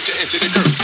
get you to the groove.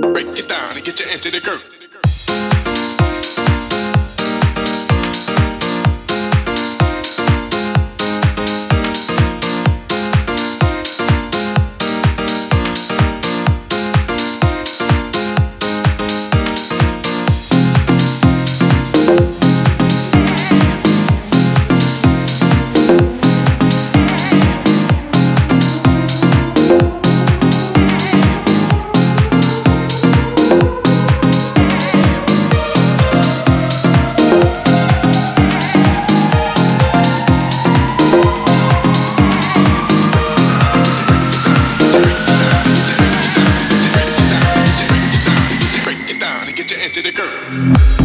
Break it down and get you into the groove. to the curb.